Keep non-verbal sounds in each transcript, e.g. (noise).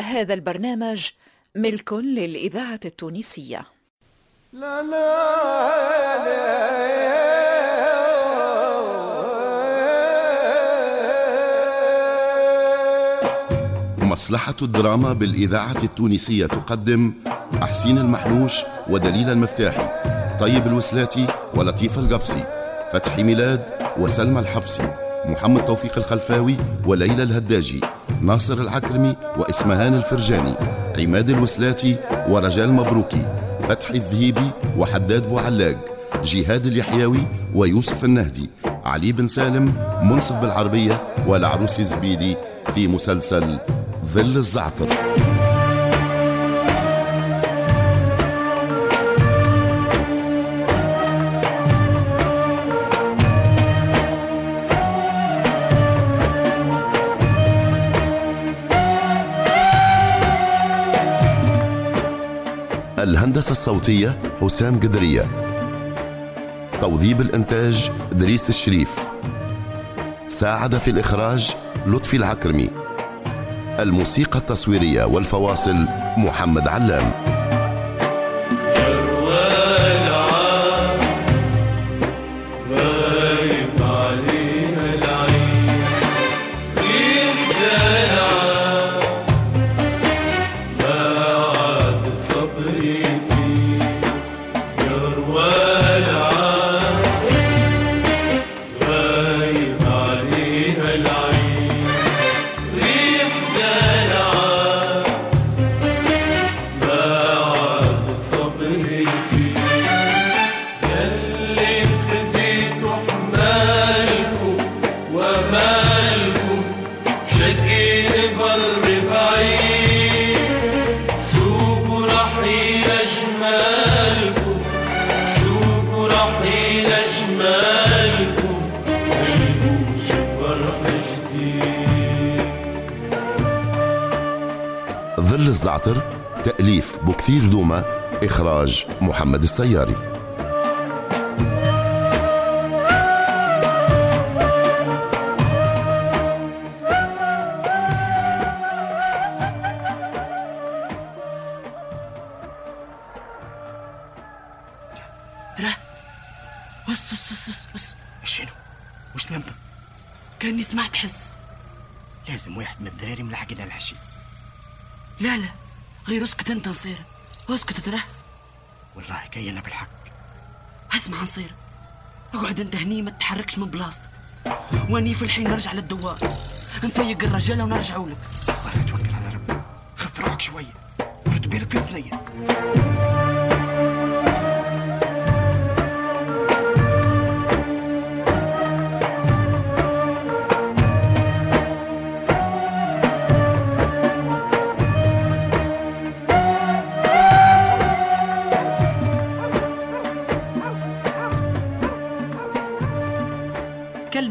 هذا البرنامج ملك للإذاعة التونسية. لا لا مصلحة الدراما بالإذاعة التونسية تقدم أحسين المحلوش ودليل المفتاحي طيب الوسلاتي ولطيف القفصي فتحي ميلاد وسلمى الحفصي محمد توفيق الخلفاوي وليلى الهداجي. ناصر العكرمي وإسمهان الفرجاني عماد الوسلاتي ورجال مبروكي فتحي الذهيبي وحداد بوعلاق جهاد اليحيوي ويوسف النهدي علي بن سالم منصف بالعربية والعروس الزبيدي في مسلسل ظل الزعتر. الهندسة الصوتية حسام قدرية. توظيب الإنتاج دريس الشريف. ساعد في الإخراج لطفي العكرمي. الموسيقى التصويرية والفواصل محمد علام. الزعتر تأليف بكثير دوما إخراج محمد السياري. ترى بص بص بص بص شنو؟ وش ذنبك؟ كأني سمعت حس. لازم واحد من الذراري ملحقنا العشي لا لا. غير أسكت أنت نصير أسكت ترى. والله كينا بالحق. أسمع نصير أقعد أنت هني ما تتحركش من بلاصتك. وأني في الحين نرجع للدوار. نفيق الرجالة ونرجعوا لك. والله توكل على ربي. خف روحك شوية. ورد بالك في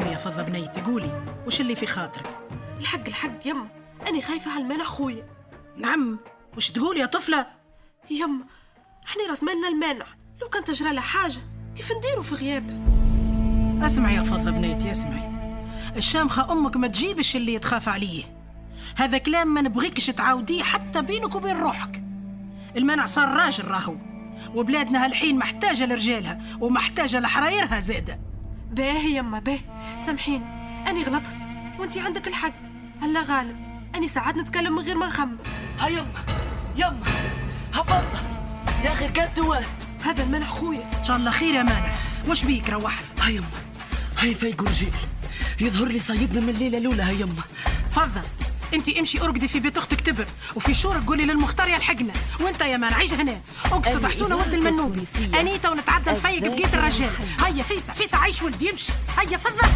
الثنية وش اللي في خاطرك؟ الحق الحق يما. أنا خايفة على المانع خويا نعم. وش تقول يا طفلة؟ يما إحنا راس مالنا المانع. لو كان تجرى له حاجة كيف نديروا في غيابه اسمعي يا فضة بنيتي اسمعي. الشامخة أمك ما تجيبش اللي تخاف عليه. هذا كلام ما نبغيكش تعاوديه حتى بينك وبين روحك. المنع صار راجل راهو وبلادنا هالحين محتاجة لرجالها ومحتاجة لحرايرها زادة باهي يما باهي سامحيني أني غلطت وأنتي عندك الحق. هلا غالب أني ساعات نتكلم من غير ما نخمم. ها يما يما حفظها يا أخي كانت هذا المنع خويا. إن شاء الله خير يا مانع. وش بيك روحت ها يما هاي فيقوا رجال يظهر لي صيدنا من الليلة الأولى ها يما. تفضل. انت امشي ارقدي في بيت أختك تبر وفي شورك قولي للمختار يلحقنا وانت يا مان عيش هنا. اقصد حسونه ولد المنوبي أنيتا ونتعدى نفيق بقيت الرجال. هيا فيسع فيسع عيش ولد يمشي هيا فضل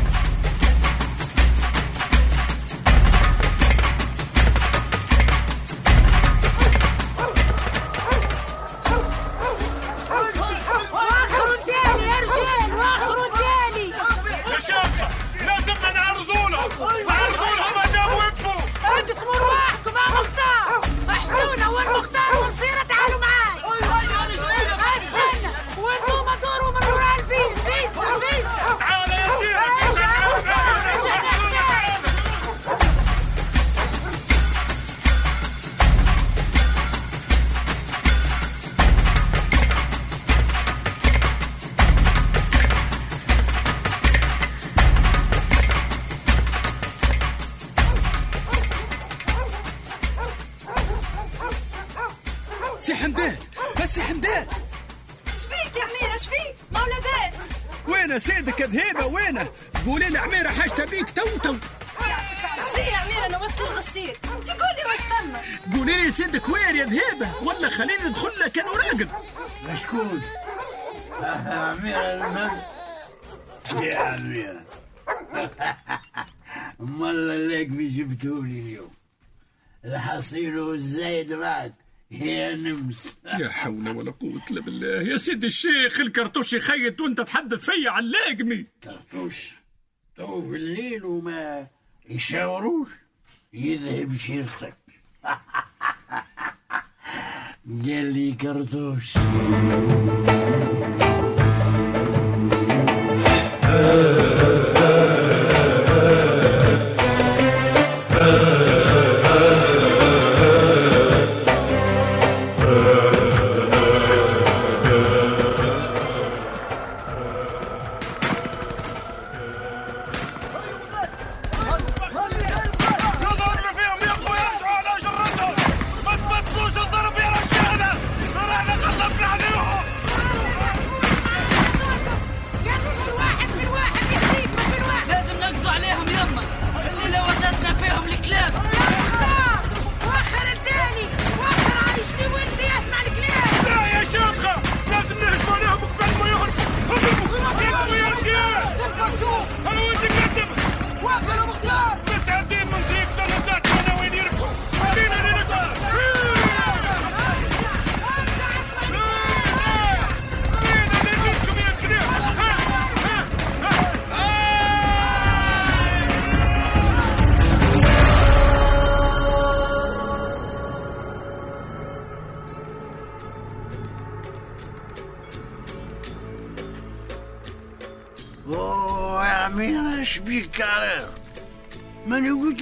الغشير انت قولي واش تم قولي لي سيدك وين يا ذهيبة ولا خليني ندخل لك أنا راقد شكون؟ عميرة (laughs) المن. يا عميرة (laughs) أمال الليك جبتولي اليوم. الحصيل والزايد معك يا نمس. يا حول ولا قوة إلا بالله. يا سيدي الشيخ الكرتوش يخيط وأنت تحدث فيا على اللاقمي كرتوش. تو في الليل وما يشاوروش. и дымчишка. Гелий картофель.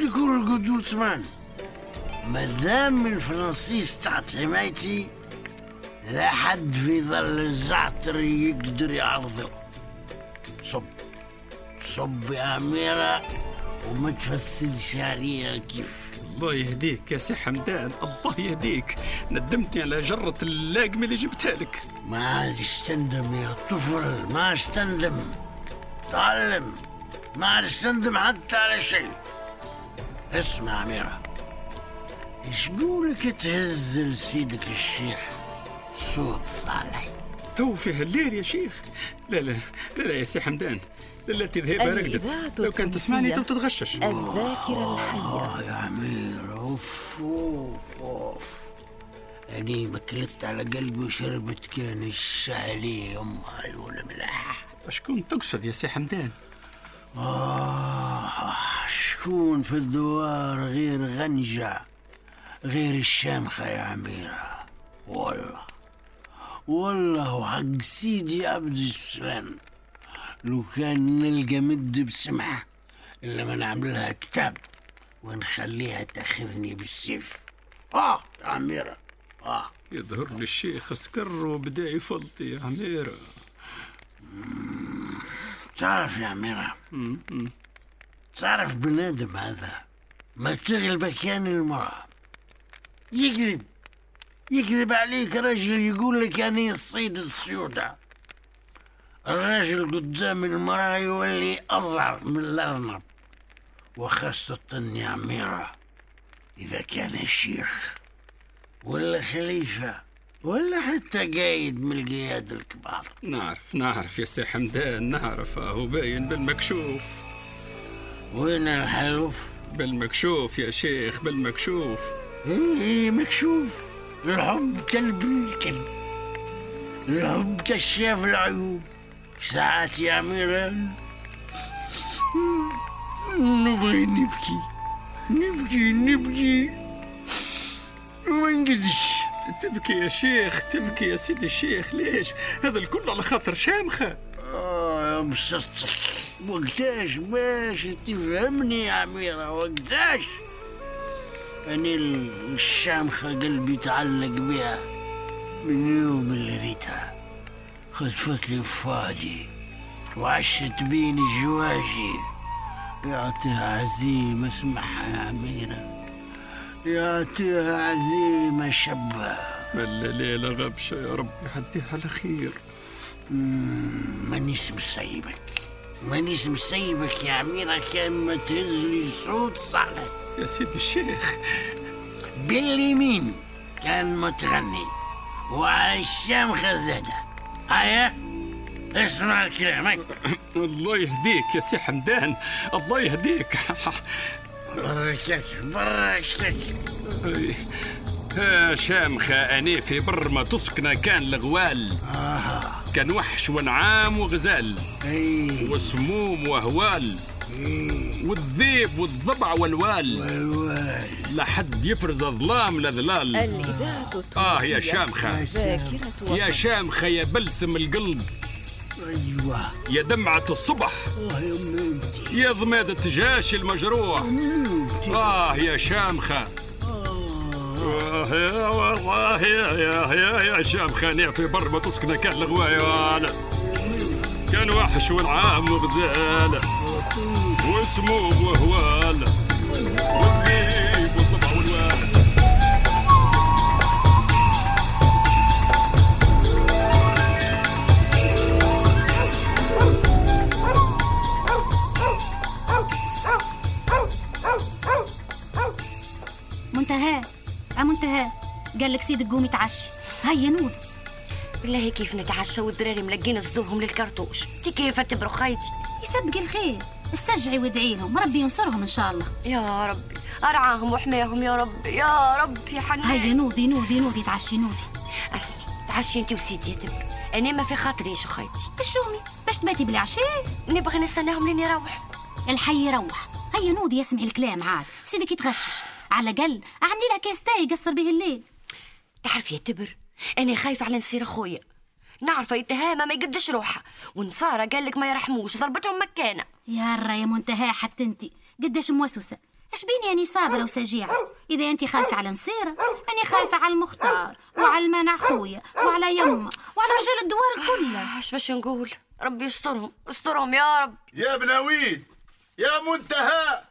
لك ارقد وثمان مادام الفرنسيس تحت حمايتي لا حد في ظل الزعتر يقدر يعرضه. صب صب يا أميرة وما تفسدش عليها كيف. الله يهديك يا سي حمدان الله يهديك. ندمتني على جرة اللاقمة اللي جبتها لك. ما عادش تندم يا طفل ما عادش تندم. تعلم ما عادش تندم حتى على شيء. اسمع أميرة يشبولك تهز لسيدك الشيخ صوت صالح؟ تو في هالليل يا شيخ. لا لا لا لا يا سي حمدان. التي ذهبها رقدت لو كانت تسمعني تو تتغشش. الذاكرة الحية. آه يا عمير أوف أوف أوف. أني مكلت على قلبي وشربت كان الشعلي أم عيون ملاح شكون تقصد يا سي حمدان؟ آه شكون في الدوار غير غنجة؟ غير الشامخة يا عميرة والله والله وحق سيدي عبد السلام. لو كان نلقى مد بسمعة إلا ما نعملها كتاب ونخليها تأخذني بالسيف. آه يا عميرة آه. يظهر لي الشيخ سكر وبدا يفلط يا عميرة تعرف يا عميرة تعرف بنادم هذا؟ ما تغلب كان المرأة. يكذب يكذب عليك رجل يقول لك أنا الصيد السيودة الراجل قدام المرأة يولي أضعف من الأرنب. وخاصة يا عميرة إذا كان الشيخ ولا خليفة. ولا حتى قايد من القياد الكبار. نعرف نعرف يا سي حمدان نعرف هو باين بالمكشوف. وين الحلوف؟ بالمكشوف يا شيخ بالمكشوف. إيه مكشوف. الحب كلب الكلب. الحب كشاف العيوب. ساعات يا عميران نبغي نبكي. نبكي نبكي. وما نقدش تبكي يا شيخ تبكي يا سيدي الشيخ ليش؟ هذا الكل على خاطر شامخة. آه يا مصدق وقتاش؟ باش تفهمني يا عميرة وقتاش؟ أنا الشامخة قلبي تعلق بها من يوم اللي ريتها. خطفت لي فادي وعشت بين جواجي يعطيها عزيمة اسمعها يا عميرة يعطيها عزيمة شبه الليلة غبشة يا رب يعديها على خير مانيش مسيبك. مانيش مسيبك يا عميرة كان ما تهزلي صوت صالح. يا سيدي الشيخ. باليمين كان متغني وعلى الشام خزادة هيا اسمع كلامك. (coughs) الله يهديك يا سي حمدان الله يهديك. (laughs) بركك بركك ها شامخة أني في بر ما تسكن كان الغوال. آه. كان وحش ونعام وغزال. أي. وسموم وهوال. والذيب والضبع والوال. والوال. لحد يفرز ظلام لذلال آه يا شامخة يا شامخة يا بلسم القلب. أيوة. يا دمعة الصبح. آه يا مامتي يا ضمادة جاش المجروح. آه يا شامخة. آه. يا والله يا يا يا يا شامخة أنا في بر ما تسكن كان الغواية كان وحش ونعام وغزالة وسموم قال لك سيدك قومي تعشي هيا نوض. بالله كيف نتعشى والدراري ملقين صدورهم للكرتوش. انت كيف تبرو خيتي يسبق الخير. استرجعي وادعي لهم ربي ينصرهم إن شاء الله. يا ربي. أرعاهم وحماهم يا رب يا رب يا حنان. هيا نوضي نوضي نوضي. تعشي نوضي. اسمعي تعشي أنت وسيدي يا تبر. أنا ما في خاطري شو خيتي بشومي باش تباتي بالعشاء؟ نبغي نستناهم لين يروح. الحي يروح. هيا نوضي يسمعي الكلام عاد. سيدك يتغشش على قل أعملي لها كاس تاي يقصر به الليل. تعرف يا تبر أنا خايفة على نصير أخويا. نعرفه يتهامى ما يقدش روحها ونصارى قال لك ما يرحموش ضربتهم مكانة. يا را يا منتهى حتى أنت قداش موسوسة؟ إش بيني أني صابرة وسجيعة؟ إذا أنت خايفة على نصيرة أني خايفة على المختار وعلى المنع خويا وعلى يمه وعلى رجال الدوار كلها اش باش نقول؟ ربي يسترهم استرهم يا رب. يا بناويد يا منتهى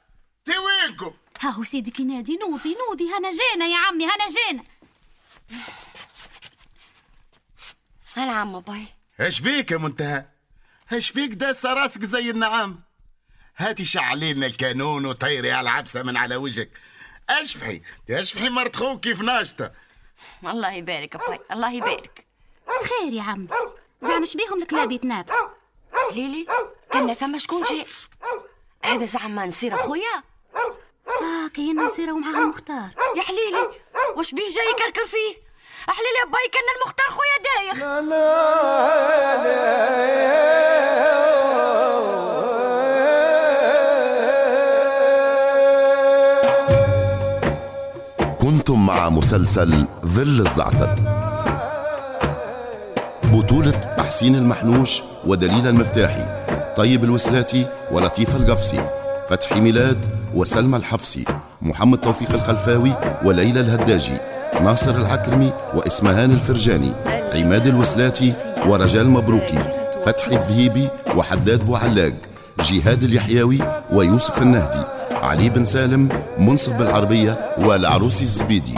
تي وينكم؟ ها هو سيدك ينادي نوضي نوضي هنا جينا يا عمي هنا جينا. أنا عم باي إيش بيك يا منتهى؟ إيش بيك داس راسك زي النعام؟ هاتي شعلي لنا الكانون وطيري على العبسة من على وجهك. اشفحي اشفحي مرت خوك كيف ناشطة. الله يبارك باي الله يبارك. خير يا عمي زعما بيهم الكلاب يتناب ليلي كان ثم شكون جاء هذا زعما نصير أخويا. آه كاين نصيره ومعاها المختار يا حليلي. واش بيه جاي يكركر فيه؟ احليلي يا باي كأن المختار خويا دايخ. كنتم مع مسلسل ظل الزعتر. بطولة حسين المحنوش ودليل المفتاحي طيب الوسلاتي ولطيف القفصي فتحي ميلاد وسلمى الحفصي. محمد توفيق الخلفاوي وليلى الهداجي ناصر العكرمي وإسمهان الفرجاني عماد الوسلاتي ورجال مبروكي فتحي الذهيبي وحداد بوعلاق جهاد اليحيوي ويوسف النهدي علي بن سالم منصف بالعربية والعروسي الزبيدي.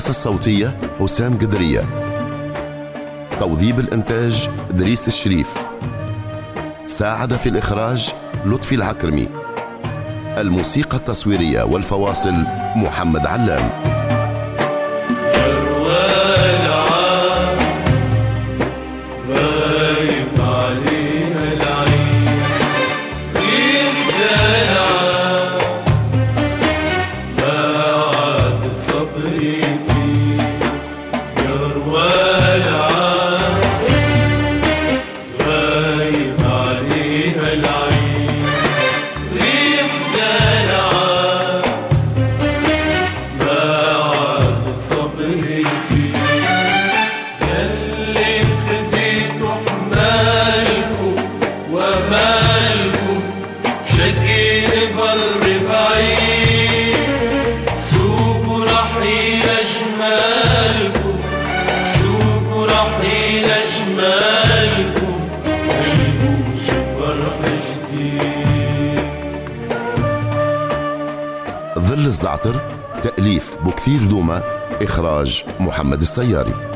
الهندسة الصوتية حسام قدرية. توظيب الإنتاج دريس الشريف. ساعد في الإخراج لطفي العكرمي. الموسيقى التصويرية والفواصل محمد علام. الزعتر تأليف بكثير دوما إخراج محمد السياري.